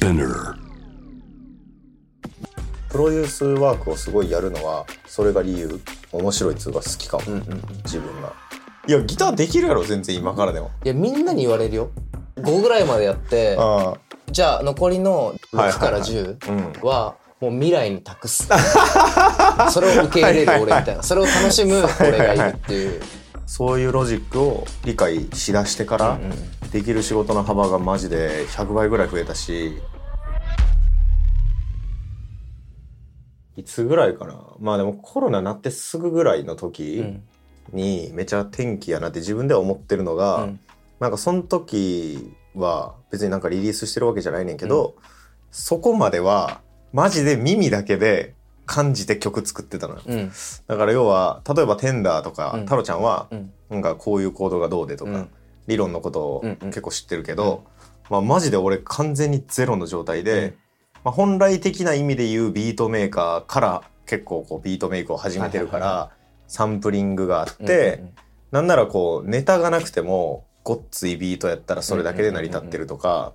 Spinner. プロデュースワークをすごいやるのはそれが理由面白いっつうか好きかも、自分が。いやギターできるやろ全然今からでも。いやみんなに言われるよ。5ぐらいまでやってあじゃあ残りの6からはいはい。10はもう未来に託す。それを受け入れる俺みたいな。それを楽しむ俺がいるっていう。そういうロジックを理解しだしてから、できる仕事の幅がマジで100倍ぐらい増えたしいつぐらいかなまあでもコロナなってすぐぐらいの時にめちゃ天気やなって自分では思ってるのが、うん。なんかその時は別になんかリリースしてるわけじゃないねんけど、そこまではマジで耳だけで感じて曲作ってたのよ。うん。だから要は例えばテンダーとか、うん。太郎ちゃんは、うん。なんかこういうコードがどうでとか、うん。理論のことをうん。うん。結構知ってるけど、まあマジで俺完全にゼロの状態で、まあ、本来的な意味で言うビートメーカーから結構こうビートメイクを始めてるから、サンプリングがあって、なんならこうネタがなくてもごっついビートやったらそれだけで成り立ってるとか、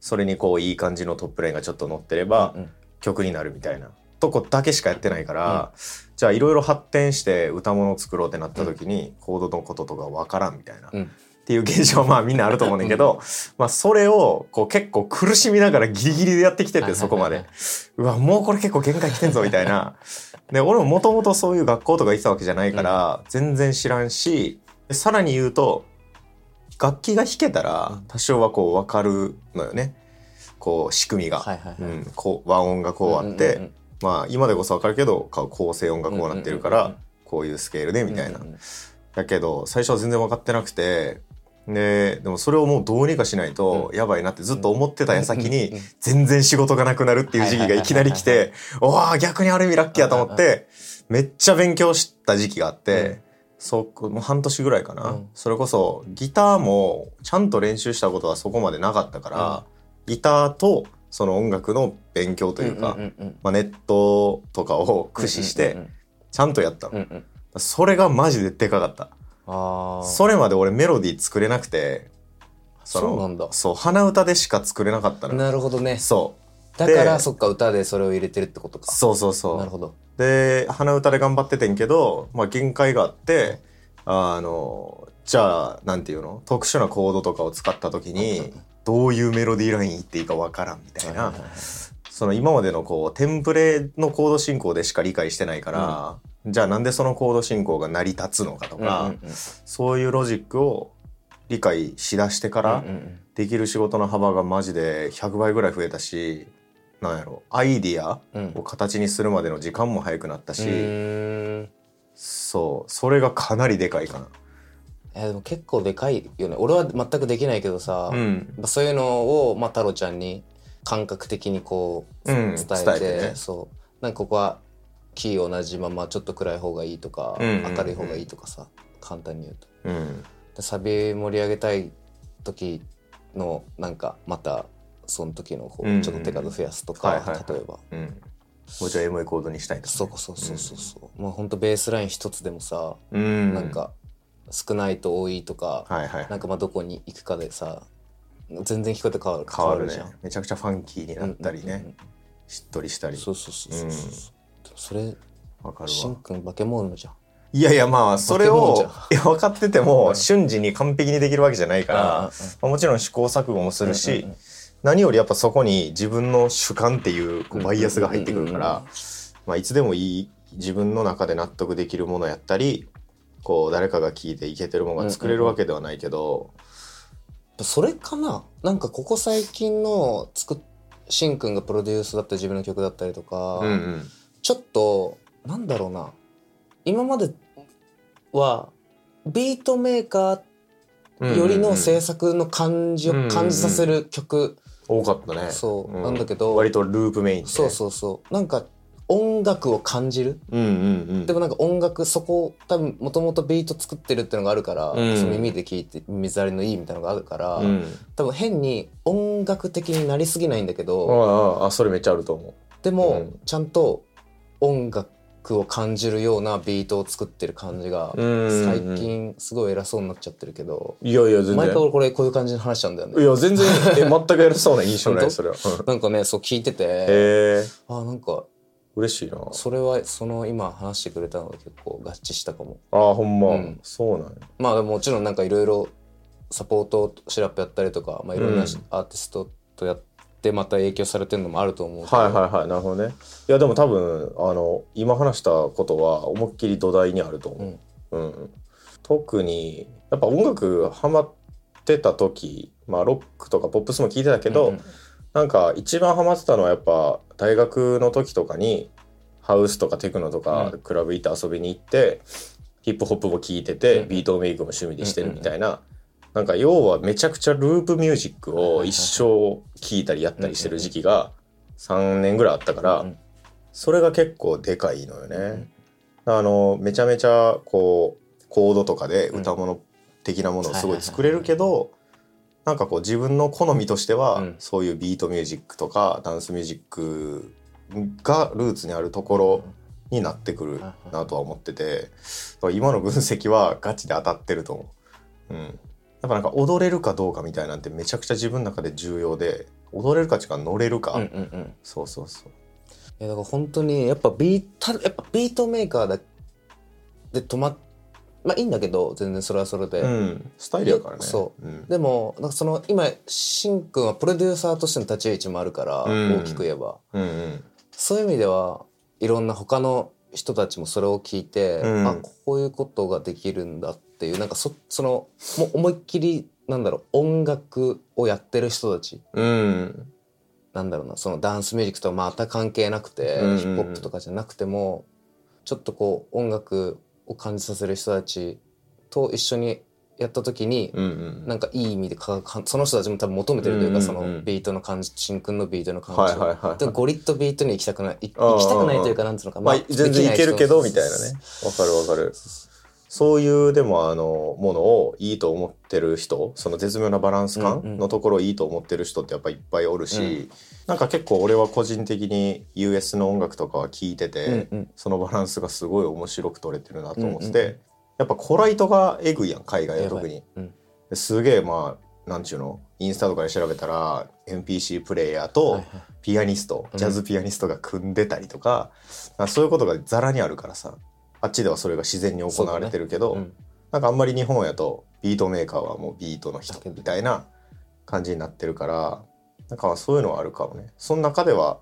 それにこういい感じのトップラインがちょっと乗ってれば、うんうん。曲になるみたいなとこだけしかやってないから、じゃあいろいろ発展して歌物を作ろうってなった時に、コードのこととかわからんみたいな、うんっていう現象はまあみんなあると思うねんだけど、まあそれをこう結構苦しみながらギリギリでやってきててそこまで。うわ、もうこれ結構限界来てんぞみたいな。で、俺ももともとそういう学校とか行ってたわけじゃないから、全然知らんし、でさらに言うと、楽器が弾けたら多少はこう分かるのよね。こう仕組みが。和音がこうあって、まあ今でこそ分かるけどか構成音がこうなってるから、こういうスケールでみたいな。だけど最初は全然分かってなくてででもそれをもうどうにかしないとやばいなってずっと思ってた矢先に全然仕事がなくなるっていう時期がいきなり来ておわ逆にある意味ラッキーやと思ってめっちゃ勉強した時期があって、うん。そうもう半年ぐらいかな、うん。それこそギターもちゃんと練習したことはそこまでなかったから、ギターとその音楽の勉強というか、まあ、ネットとかを駆使してちゃんとやったの、それがマジででかかった。ああそれまで俺メロディー作れなくて。のそうなんだ。そう鼻歌でしか作れなかったのなるほどね。そう。だからでそっか歌でそれを入れてるってことか。そうそうそう。なるほど。で鼻歌で頑張っててんけど、まあ、限界があってあのじゃあなんていうの？特殊なコードとかを使った時にどういうメロディーライン言っていいかわからんみたいな、その今までのこうテンプレのコード進行でしか理解してないから、じゃあなんでそのコード進行が成り立つのかとか、うんうんうん。そういうロジックを理解しだしてから、うんうんできる仕事の幅がマジで100倍ぐらい増えたしなんやろアイディアうん。を形にするまでの時間も早くなったし、うー。んそうそれがかなりでかいかな。えーでも結構でかいよね。俺は全くできないけどさ、うん。まあそういうのを、まあ、太郎ちゃんに感覚的にこう、うん伝えて伝えてね。そう。なんかここはキー同じままちょっと暗い方がいいとか、うんうんうん。明るい方がいいとかさ簡単に言うと。うん。でサビ盛り上げたい時のなんかまたその時のこうんうん。うちょっと手数増やすとか、はいはいはい。例えば。うん、もうちょいエモいコードにしたいとかね、そうそうそうそうそう、もうほんとベースライン一つでもさ、うん、なんか少ないと多いとか、はいはい。なんかまあどこに行くかでさ全然聞こえて変わる変わるね。じゃん。めちゃくちゃファンキーになったりね、うんうんうんしっとりしたり。そうそうそうそうそう、それわかるしんわくん化け物じゃん。いやいやまあそれを 分かってても瞬時に完璧にできるわけじゃないから、まあもちろん試行錯誤もするし、うんうんうん。何よりやっぱそこに自分の主観っていうこうバイアスが入ってくるから、まあ、いつでもいい自分の中で納得できるものやったりこう誰かが聞いていけてるものが作れるわけではないけど、それかな？なんかここ最近の作っしんくんがプロデュースだった自分の曲だったりとか、うんうんちょっとなんだろうな。今まではビートメーカーよりの制作の感じを感じさせる曲、多かったね。そう、ん。なんだけど割とループメインで。そうそうそう。なんか音楽を感じる。うんうんうん。でもなんか音楽そこ多分もともとビート作ってるっていうのがあるから、うん。その耳で聞いて耳障りのいいみたいなのがあるから、うん。多分変に音楽的になりすぎないんだけど、あああそれめっちゃあると思でも、うん。ちゃんと音楽クを感じるようなビートを作ってる感じがうん。最近すごい偉そうになっちゃってるけどいやいや全然。毎回俺これこういう感じで話しちゃうんだよね。いや全然え 全く偉そうな印象ないそれは、うん。なんかねそう聞いててあなんか嬉しいな。それはその今話してくれたのが結構合致したかも。ああほんま、うん。そうなんや。まあでももちろんなんかいろいろサポートシラップやったりとか、まあ、いろんなうん。アーティストとやってまた影響されてるのもあると思うはいはいはいなるほどね。いやでも多分あの今話したことは思いっきり土台にあると思う、うん。特にやっぱ音楽ハマってた時まあロックとかポップスも聞いてたけど、うんうん。なんか一番ハマってたのはやっぱ大学の時とかにハウスとかテクノとかうん。クラブ行って遊びに行って、ヒップホップも聴いてて、うん。ビートメイクも趣味でしてるみたいな、なんか要はめちゃくちゃループミュージックを一生聴いたりやったりしてる時期が3年ぐらいあったから、うん。それが結構でかいのよね。あのめちゃめちゃこうコードとかで歌物的なものをすごい作れるけどなんかこう自分の好みとしては、うん。そういうビートミュージックとかダンスミュージックがルーツにあるところになってくるなとは思ってて今の分析はガチで当たってると思う。うん、やっぱなんか踊れるかどうかみたいなんてめちゃくちゃ自分の中で重要で踊れるかっていうか乗れるか、うんうんうん。そうそうそう。いやだから本当にやっぱビートやっぱビートメーカーだで止まっまあいいんだけど全然それはそれで、うん、スタイルやからね。そう。うん、でもなんかその今しんくんはプロデューサーとしての立ち位置もあるから、うん。大きく言えば。うんうん。そういう意味ではいろんな他の人たちもそれを聞いて、うん。あこういうことができるんだっていうなんかそそのもう思いっきりなんだろう音楽をやってる人たち。うん。なんだろうなそのダンスミュージックとはまた関係なくて、うんうんうん。ヒップホップとかじゃなくてもちょっとこう音楽を感じさせる人たちと一緒にやった時に、うんうん。なんかいい意味でかかその人たちも多分求めてるというか、うんうんうん。そのビートの感じしんくんのビートの感じを、はいはいはいでもゴリッとビートに行きたくない行きたくないというかなんつうのかまあ全然いけるけどみたいなね。ねわかるわかるそういうでもあのものをいいと思ってる人その絶妙なバランスうんうん。感のところをいいと思ってる人ってやっぱいっぱいおるし、うん。なんか結構俺は個人的に US の音楽とかは聴いてて、うんうん。そのバランスがすごい面白く取れてるなと思ってて、うんうんうん。やっぱコライトがエグいやん海外は特に。うん。ですげえまあなんちゅうのインスタとかで調べたら NPC プレイヤーとはいはい。ピアニスト、ジャズピアニストが組んでたりとか、あそういうことがザラにあるからさあっちではそれが自然に行われてるけど、うんなんかあんまり日本やとビートメーカーはもうビートの人みたいな感じになってるからなんかまあそういうのはあるかもね。その中では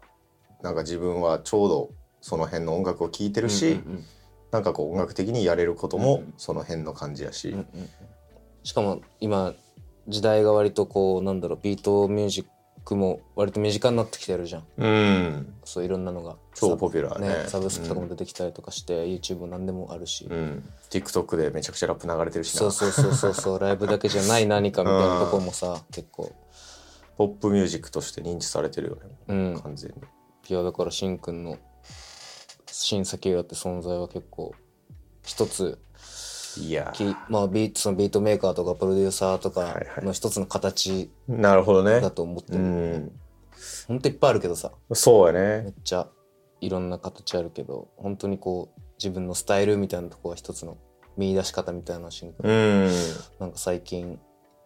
なんか自分はちょうどその辺の音楽を聴いてるし、うんうんなんかこう音楽的にやれることもその辺の感じやし、うんうん。うんしかも今時代が割とこうなんだろうビートミュージックも割と身近になってきてるじゃん。うん。そういろんなのが。超ポピュラーね。サブスクとかも出てきたりとかして、YouTube も何でもあるし、うん、TikTok でめちゃくちゃラップ流れてるしな。そうそうそうそうそう。ライブだけじゃない何かみたいなところもさ 結構。ポップミュージックとして認知されてるよねうん。完全に。いやだからしんくんの新崎浦って存在は結構一ついやきまあビートそのビートメーカーとかプロデューサーとかの一つの形なるほどね。だと思ってうる、ん。ほんといっぱいあるけどさ。そうやめねっちゃいろんな形あるけど本当にこう自分のスタイルみたいなとこが一つの見出し方みたいな瞬間うん。なんか最近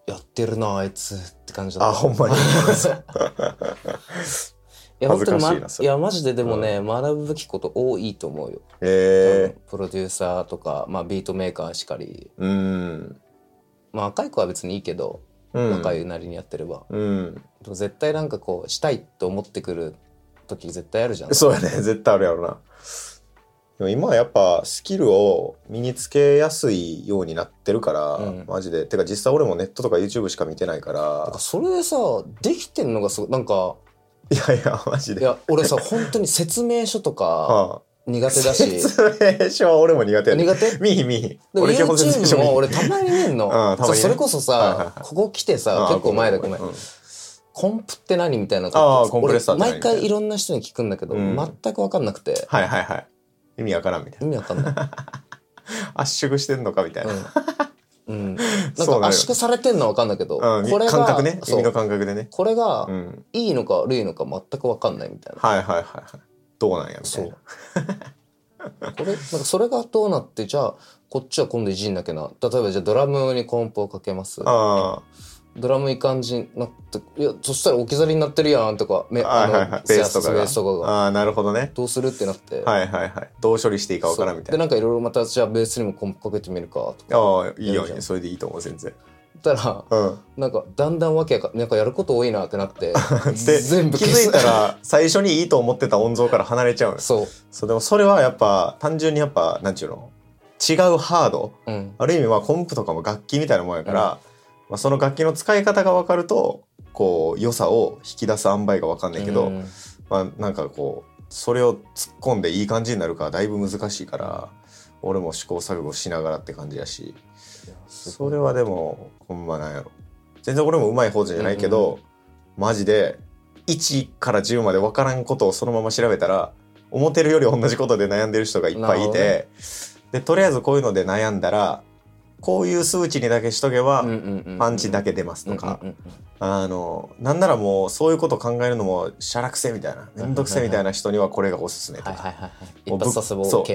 やってるなあいつって感じだった。あほんまに。い や本当に、ま、いやマジででもね、学ぶべきこと多いと思うよ、えプロデューサーとか、まあ、ビートメーカーしかり。えうん。まあ若い子は別にいいけど、うん。若いなりにやってれば。うん。でも絶対なんかこうしたいと思ってくる時絶対あるじゃん。そうやね。絶対あるやろな。でも今はやっぱスキルを身につけやすいようになってるから、うん。マジで。てか実際俺もネットとか YouTube しか見てないかだらからそれでさできてんのがすごいなんかいやいやマジで。いや俺さ本当に説明書とか はあ。苦手だし。説明書は俺も苦手やね苦手？見ひ見ひでも YouTube も俺たまに見んの。うんたまにね。それこそさ、はいはいはい。ここ来てあさあ結構前だごめんうん。コンプって何みたいなああコンプレッ毎回いろんな人に聞くんだけど、うん。全く分かんなくて。はいはいはい。意味わからんみたいな。意味わかんない、圧縮してんのかみたいな、うん。うん、なんか圧縮されてんのは分かんないけど、うん、これが感覚ね。耳の感覚でね。これがうん。いいのか悪いのか全く分かんないみたいな、はいはいはいはい。どうなんやみたいな。これなんかそれがどうなってじゃあこっちは今度いじんなきゃな。例えばじゃあドラムにコンポをかけます。あドラムいい感じになっていやそしたら置き去りになってるやんとかめあはいはいはい。ベースとかが。ああなるほどね。どうするってなって、はいはいはい。どう処理していいかわからんみたいな。でなんかいろいろまたじゃあベースにもコンポかけてみるかとかああいいよやるじゃん。それでいいと思う全然。たらうん。なんかだんだんわけなんかやること多いなってなって で全部気づいたら最初にいいと思ってた音像から離れちゃうそうそう。でもそれはやっぱ単純にやっぱなんちゅうの違うハードうんある意味まあコンプとかも楽器みたいなもんやから、まあ、その楽器の使い方が分かるとこう良さを引き出す塩梅が分かんないけど、うん。まあなんかこうそれを突っ込んでいい感じになるかはだいぶ難しいから俺も試行錯誤しながらって感じやしそれはでもほんまなんやろ。全然俺もうまい方じゃないけど、うんマジで1から10まで分からんことをそのまま調べたら思ってるより同じことで悩んでる人がいっぱいいて、でとりあえずこういうので悩んだらこういう数値にだけしとけばパンチだけ出ますとか、あのなんならもうそういうこと考えるのもしゃらくせみたいなめんどくせみたいな人にはこれがおすすめとか。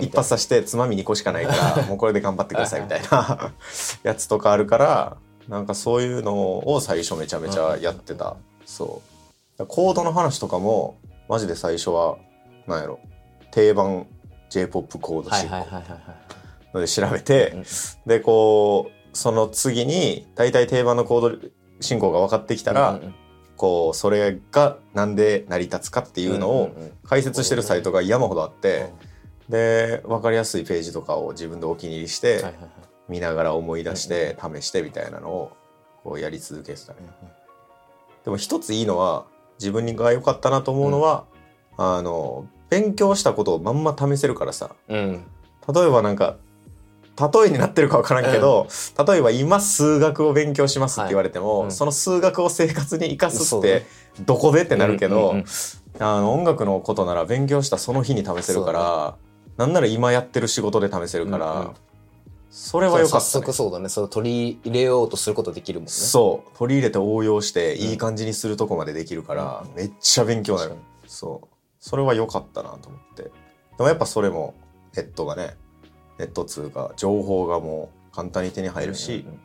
一発さしてつまみ2個しかないから もうこれで頑張ってくださいみたいな やつとかあるからなんかそういうのを最初めちゃめちゃやってた。そう。コードの話とかもマジで最初はなんやろ定番 j p o p コードはい進行ので調べて、うん。でこうその次に大体定番のコード進行が分かってきたら、こうそれがなんで成り立つかっていうのを解説してるサイトが山ほどあって、で分かりやすいページとかを自分でお気に入りして、見ながら思い出して試してみたいなのをこうやり続けてたね。でも一ついいのは自分が良かったなと思うのは、あの勉強したことをまんま試せるからさ。うん。例えばなんか例えになってるか分からんけど、例えば今数学を勉強しますって言われても、はいうん。その数学を生活に生かすってどこでってなるけど、うんうんうんあの音楽のことなら勉強したその日に試せるから、なんなら今やってる仕事で試せるから、うんうん。それは良か早った、ね速。そうだね。それを取り入れようとすることできるもんね。そう。取り入れて応用してうん。いい感じにするとこまでできるから、うんめっちゃ勉強になる。そう。それは良かったなと思って。でもやっぱそれもネットがねネット通が情報がもう簡単に手に入るし、うんうんうん。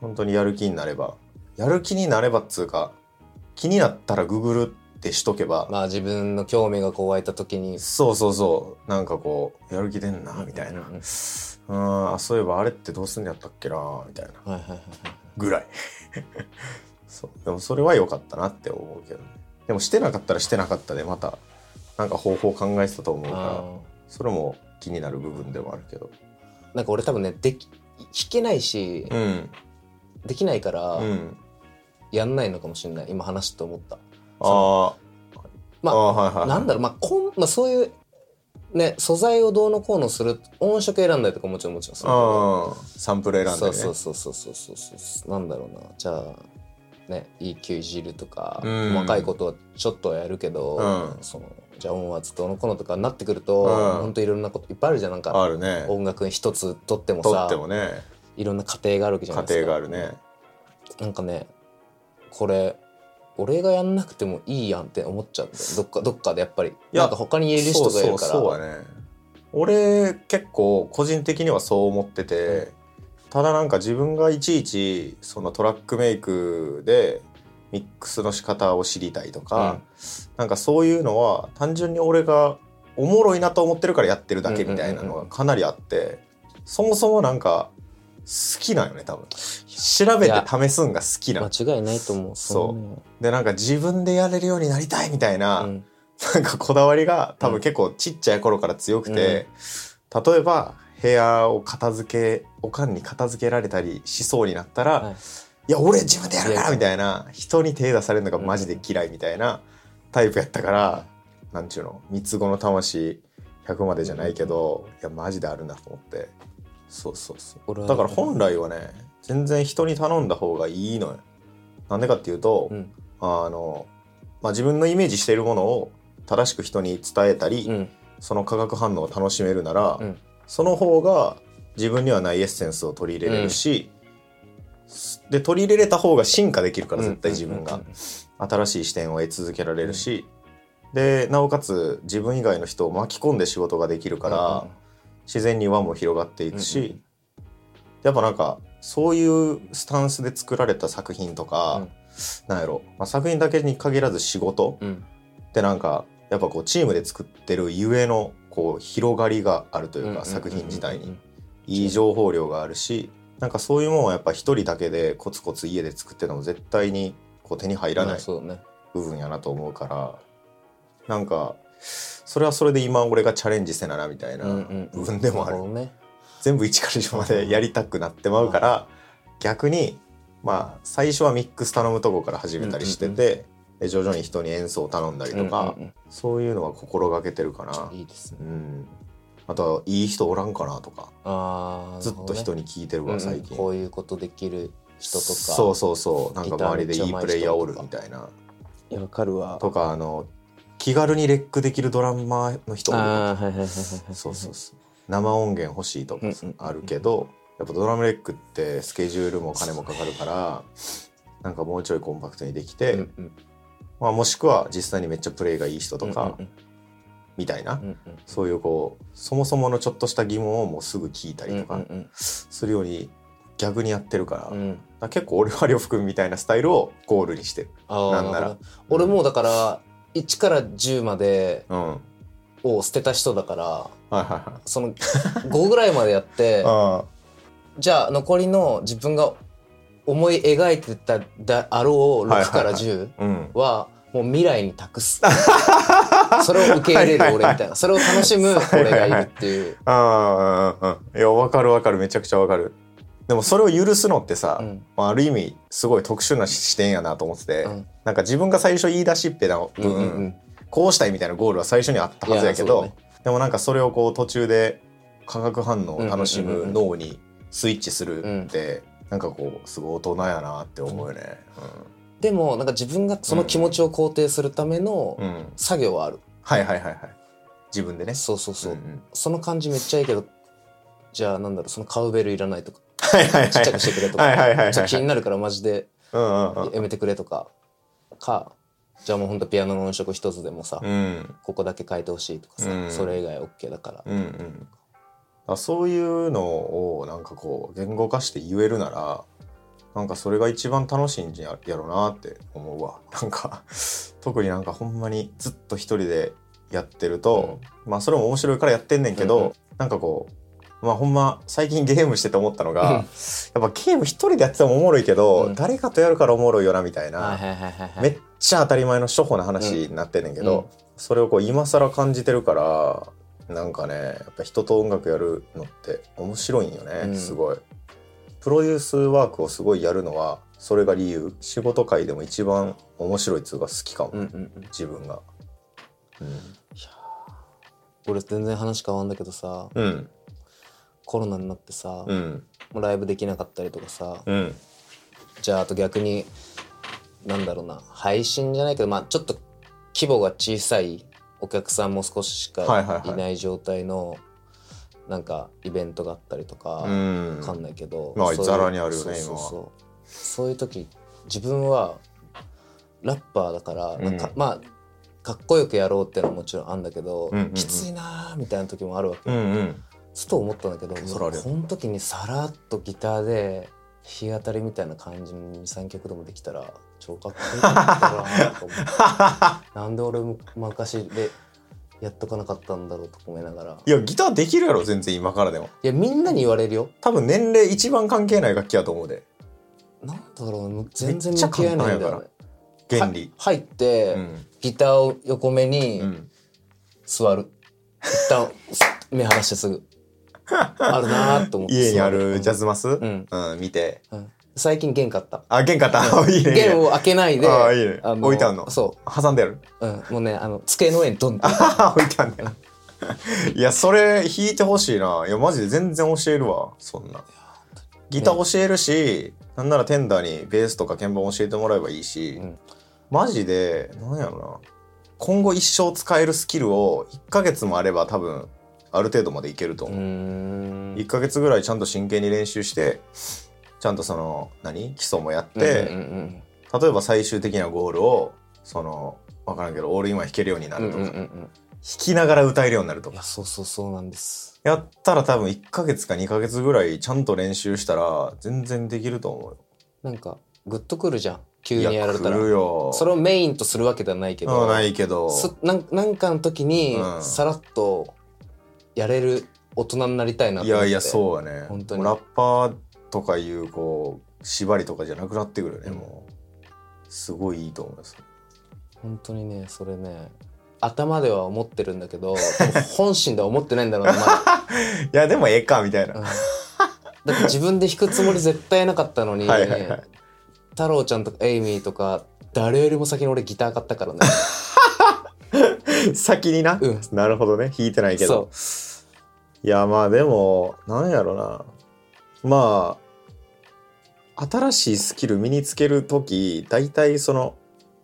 本当にやる気になればやる気になればっつうか気になったらググるってしとけば、まあ自分の興味がこう湧いた時に。そうそうそう。なんかこうやる気出んなみたいな、うんうんあそういえばあれってどうすんのやったっけなみたいな。はいはいはいはい。ぐらい。そう。でもそれは良かったなって思うけどね。でもしてなかったらしてなかったでまたなんか方法考えてたと思うからあそれも気になる部分でもあるけど。ーなんか俺多分ねでき弾けないしうん。できないからうん。やんないのかもしれない。今話して思った。あー。まああーはいはいなんだろう。まあこん、まあ、そういうね素材をどうのこうのする音色選んだりとかもちろんもちろんする。けどうんサンプル選んでね。そうそうそうそうそうそうそうなんだろうな。じゃあね EQ いじるとか、うん。細かいことはちょっとはやるけど、うん。そのじゃあ音圧どうのこうのとかになってくると、うん。ほんといろんなこといっぱいあるじゃん。なんかあるね。音楽一つとってもとさってもね。いろんな過程があるわけじゃな家いですか。庭があるね。なんかねこれ俺がやんなくてもいいやんって思っちゃうんだよ。どっかどっかでやっぱり。やなんか他に言える人がいるから。そうそうそうやね。俺結構個人的にはそう思ってて、ただなんか自分がいちいちそのトラックメイクでミックスの仕方を知りたいとか、なんかそういうのは単純に俺がおもろいなと思ってるからやってるだけみたいなのがかなりあってそもそもなんか好きなんよね多分。調べて試すんが好きなの間違いないと思う。そう。ねでなんか自分でやれるようになりたいみたいな、うん。なんかこだわりが多分結構ちっちゃい頃から強くて、例えば部屋を片付けおかんに片付けられたりしそうになったら、はいい、や俺自分でやるからみたいな。人に手出されるのがマジで嫌いみたいなタイプやったから、なんちゅうの？三つ子の魂100までじゃないけど、いやマジであるなと思って。そうそうそう。だから本来はね全然人に頼んだ方がいいのよ。なんでかっていうと、うん。あの、まあ、自分のイメージしているものを正しく人に伝えたり、うん。その化学反応を楽しめるなら、うん。その方が自分にはないエッセンスを取り入れれるし、で取り入れれた方が進化できるから絶対自分が、新しい視点を得続けられるし、でなおかつ自分以外の人を巻き込んで仕事ができるから、自然に輪も広がっていくし、やっぱなんかそういうスタンスで作られた作品とか、うん。なんやろ、まあ、作品だけに限らず仕事ってなんかやっぱこうチームで作ってるゆえのこう広がりがあるというか、作品自体に。いい情報量があるしなんかそういうものはやっぱ一人だけでコツコツ家で作ってても絶対にこう手に入らない部分やなと思うからなんかそれはそれで今俺がチャレンジせななみたいな部分でもある、全部一から順までやりたくなってまうから逆にまあ最初はミックス頼むとこから始めたりしてて、で徐々に人に演奏を頼んだりとか、そういうのは心がけてるかな。うんいいですね。うんあとはいい人おらんかなとか。ああずっと人に聞いてるわ、最近。こういうことできる人とか。そうそうそう。なんか周りでいいプレイヤーおるみたいな。わかるわ。とかあの気軽にレックできるドラマーの人あーはいはいはいはいはいそうそうそう。生音源欲しいとかうんうんうんあるけどやっぱドラムレックってスケジュールも金もかかるからなんかもうちょいコンパクトにできて、うんうん。まあ、もしくは実際にめっちゃプレイがいい人とかうんみたいな、うんうん。そういうこうそもそものちょっとした疑問をもうすぐ聞いたりとかするように逆にやってるから,、うん。ら結構俺は呂布君みたいなスタイルをゴールにしてる。なんなら。俺もうだから1から10までを捨てた人だからはいはい。その5ぐらいまでやってあ じゃあ残りの自分が思い描いてただあろう6から10あうん。はもう未来に託す。それを受け入れる俺みたいな。それを楽しむ俺がいるっていう。ああ、うんうん。いや、わかるわかる。めちゃくちゃわかる。でもそれを許すのってさ、うん。まあ、ある意味すごい特殊な視点やなと思ってて、うん。なんか自分が最初言い出しっぺな分、うんうんうん。こうしたいみたいなゴールは最初にあったはずやけどね。でもなんかそれをこう途中で化学反応を楽しむうんうんうんうん。脳にスイッチするって、なんかこうすごい大人やなって思うよね。でもなんか自分がその気持ちを肯定するための作業はある、はいはいはいはい。自分でね。そうそうそう、んん。その感じめっちゃいいけどじゃあなんだろうそのカウベルいらないとか。はいはいはい。ちっちゃくしてくれとか、はいはいはいはいちょっと気になるからマジでうんうんうん。やめてくれとか。かじゃあもうほんとピアノの音色一つでもさ、うん。ここだけ変えてほしいとかさ、うん。それ以外 OK だから、うんうん。あそういうのをなんかこう言語化して言えるならなんかそれが一番楽しいんじゃやろなって思うわ。なんか特になんかほんまにずっと一人でやってると、まあそれも面白いからやってんねんけど、うんうんなんかこうまあほんま最近ゲームしてて思ったのうん。が、やっぱゲーム一人でやっててもおもろいけど、うん。誰かとやるからおもろいよなみたいな、めっちゃ当たり前の初歩な話になってんねんけど、うん。それをこう今更感じてるからなんかねやっぱ人と音楽やるのって面白いんよね、うん。すごい。プロデュースワークをすごいやるのはそれが理由。仕事界でも一番面白いっつうか好きかも、うんうんうん。自分が。俺全然話変わんだけどさうん。うんコロナになってさ、うん。もうライブできなかったりとかさ、うん。じゃああと逆になんだろうな配信じゃないけどまあちょっと規模が小さいお客さんも少ししはいかはいはい。いない状態のなんかイベントがあったりとか、うん。わかんないけど、まあそういうザラにあるよねそうそう今はそう。そういう時自分はラッパーだからなんか、うん。まあかっこよくやろうってのはもちろんあんだけど、うんうんうん。きついなーみたいな時もあるわけ、うんうん。ふと思ったんだけどその時にさらっとギターで弾き語りみたいな感じの23曲でもできたら超かっこよかったなと思って なんで俺も昔でやっとかなかったんだろうと思いながら。いやギターできるやろ全然今からでも。いやみんなに言われるよ。多分年齢一番関係ない楽器やと思うで。なんだろうむ全然向き合えないんだよ簡ね原理。は入って、うん。ギターを横目にうん。座る、一旦 目離してすぐ。あるなーと思って家にあ座るジャズマス、うん。うん、見て。うん最近弦買った。あ弦買った。いいね弦を開けないであーいいね。の置いてあんの？そ挟んである？う、うん、もうねあの机の上にドンって。あ 置いてあんねん いやそれ弾いてほしいな。いやマジで全然教えるわそんな。ギター教えるし、なんならテンダーにベースとか鍵盤教えてもらえばいいし、うん。マジでなんやろな。今後一生使えるスキルを1ヶ月もあれば多分ある程度までいけると思う、ん。1ヶ月ぐらいちゃんと真剣に練習してちゃんとその何？基礎もやって、うんうん例えば最終的なゴールをその分からんけどオールインワン弾けるようになうんるとか、弾うんうんうん。きながら歌えるようになるとか。そうそうそうなんです。やったら多分1ヶ月か2ヶ月ぐらいちゃんと練習したら全然できると思うよ。なんかグッとくるじゃん。急いにやられたら。来るよ。それをメインとするわけではないけど。うんないけど。すなんなんかの時にうん。さらっとやれる大人になりたいなと思って。いやいやそうやね。本当に。ラッパーとかいうこう縛りとかじゃなくなってくるよね、うん。もう。すごいいいと思います。本当にねそれね頭では思ってるんだけど 本心では思ってないんだろうなまだ、いやでもええかみたいな、うん。だって自分で弾くつもり絶対なかったのにはいはいはい。太郎ちゃんとかエイミーとか誰よりも先に俺ギター買ったからね。先にな、うん。なるほどね。弾いてないけど。いやまあでもなんやろな。まあ新しいスキル身につける時大体その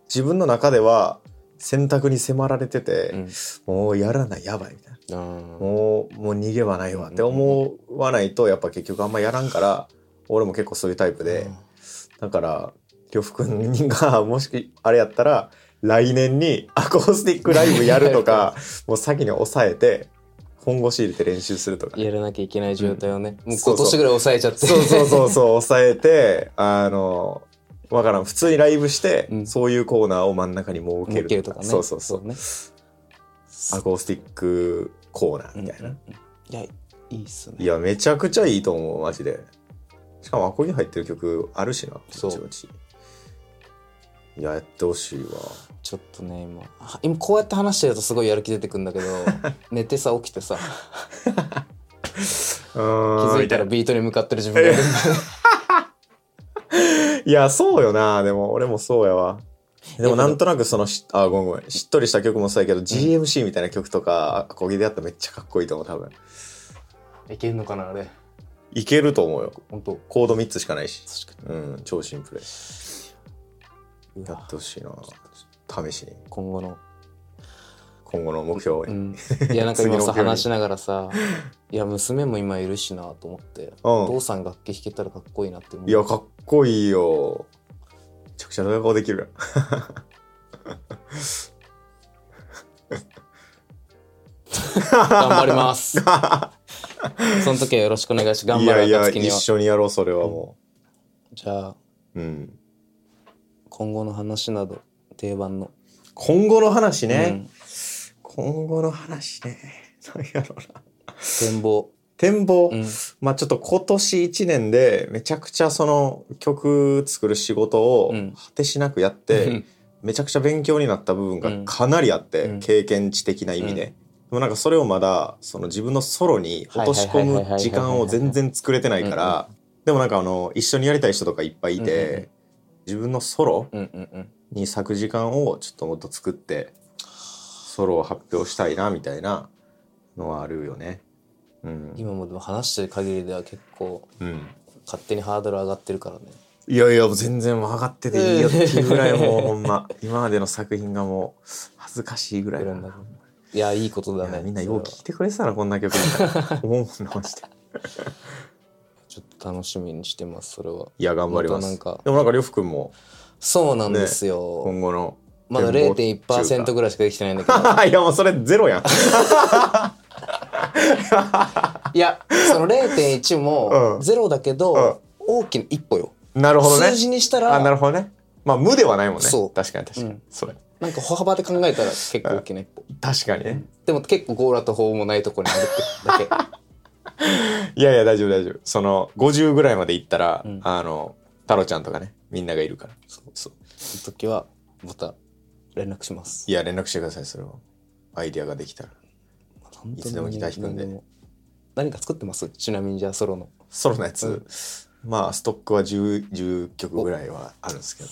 自分の中では選択に迫られてて、うん。もうやらないやばいみたいな。うんもうもう逃げ場ないわって思わないとやっぱ結局あんまやらんから俺も結構そういうタイプで、だから呂布君がもしあれやったら来年にアコースティックライブやるとか もう先に抑えて本腰入れて練習するとかね、やらなきゃいけない状態をね、もうそうそう今年ぐらい抑えちゃって。そうそう。そうそう抑えてあのわからん。普通にライブして、うん。そういうコーナーを真ん中に設ける設けるとかね。そうそうそう。ね。アコースティックコーナーみたいな、うんうんうん。いやいいっすね。いやめちゃくちゃいいと思うマジで。しかもアコギ入ってる曲あるしなそうぼち。ぼちいややってほしいわ。ちょっとね今あ今こうやって話してるとすごいやる気出てくんだけど 寝てさ起きてさ 気気づいたらビートに向かってる自分がいる。いやそうよな。でも俺もそうやわ。でもなんとなくそのしあごめんごめん。しっとりした曲もそうやけど、GMC みたいな曲とかアコギでやったらめっちゃかっこいいと思う多分。いけんのかなあれ。いけると思うよ。本当コード3つしかないし。うん超シンプル。にやってほしいな。試しに。今後の。今後の目標に、うん。いやなんか 今さ話しながらさいや娘も今いるしなと思って、うん。お父さん楽器弾けたらかっこいいなって思う。いやかっこいいよ。めちゃくちゃ長顔できる頑張ります。その時はよろしくお願いし頑張るいやいや一緒にやろうそれはもじゃあ。う、うん、今後の話など定番の。今後の話ね、うん。今後の話ね。何やろうな。展望。展望、うん。まあちょっと今年1年でめちゃくちゃその曲作る仕事をうん。果てしなくやって、うん。めちゃくちゃ勉強になった部分がかなりあって、うん。経験値的な意味で、うん。でもなんかそれをまだその自分のソロに落とし込む時間を全然作れてないからでもなんかあの一緒にやりたい人とかいっぱいいて、自分のソロに咲く時間をちょっともっと作ってソロを発表したいなみたいなのはあるよね。うん、今もでも話してる限りでは結構うん。勝手にハードル上がってるからね。いやいや、全然上がってていいよっていう ぐらいもうほんま、今までの作品がもう恥ずかしいぐらい。いやいいことだね。みんなよう聞いてくれてたらこんな曲。みたいな思うもんなマジで。ちょっと楽しみにしてますそれはいや、頑張ります。またなんかでもなんか、りょうふくんもそうなんですよ、今後の。まだ0.1%ぐらいしかできてないんだけどらい。いや、もうそれゼロやん。いやその0.1 うんもゼロだけど、大きな一歩よなるほどね数。字にしたらあ、なるほどね。まあ、無ではないもんね。そう確かに確かに。うんそれ。なんか歩幅で考えたら結構大きな一歩確かにね。でも結構ゴーラと法もないところにあるってだけいやいや、大丈夫大丈夫。その、50ぐらいまで行ったら、うんあの、太郎ちゃんとかね、みんながいるから。そう。そう。その時はまた連絡しますいや、連絡してください、それは。アイディアができたら。本当にいつでも北引くんで何も何か作ってます？ちなみにじゃあソロのソロのやつ、うんまあストックは 10, 10曲ぐらいはあるんですけど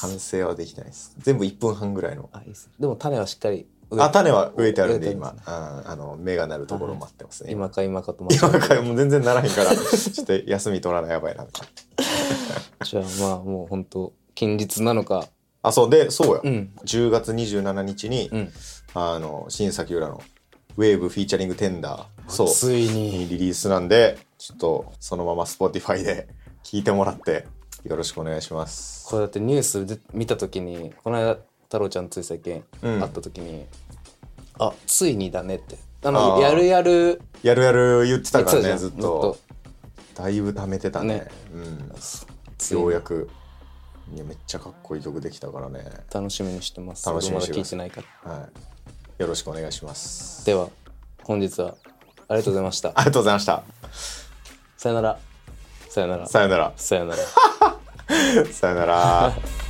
完成はできないです全部1分半ぐらいのあいいですでも種はしっかりあ種は植えてあるんで今。あああの芽がなるところを待ってますね。今か今かと待今からもう全然ならへんからちょっと休み取らなやばいな じゃあまあもう本当近日なのか。あそうでそうや、うん。10月27日に、うん。あの新崎浦のウェーブフィーチャリングテンダーそう。ついににリリースなんでちょっとそのまま Spotify で聴いてもらってよろしくお願いします。これだってニュースで見た時にこの間太郎ちゃんつい最近うん。会った時に「あついにだね」って。ああのー。やるやる。やるやる言ってたからねずっと。だいぶ貯めてたね。ね。うん。ついに。ようやく。いやめっちゃかっこいい曲できたからね。楽しみにしてます。楽しみにしてます。聞いてないから。はい。よろしくお願いします。では本日はありがとうございました。ありがとうございました。さよなら。さよなら。さよなら。さよなら。さよなら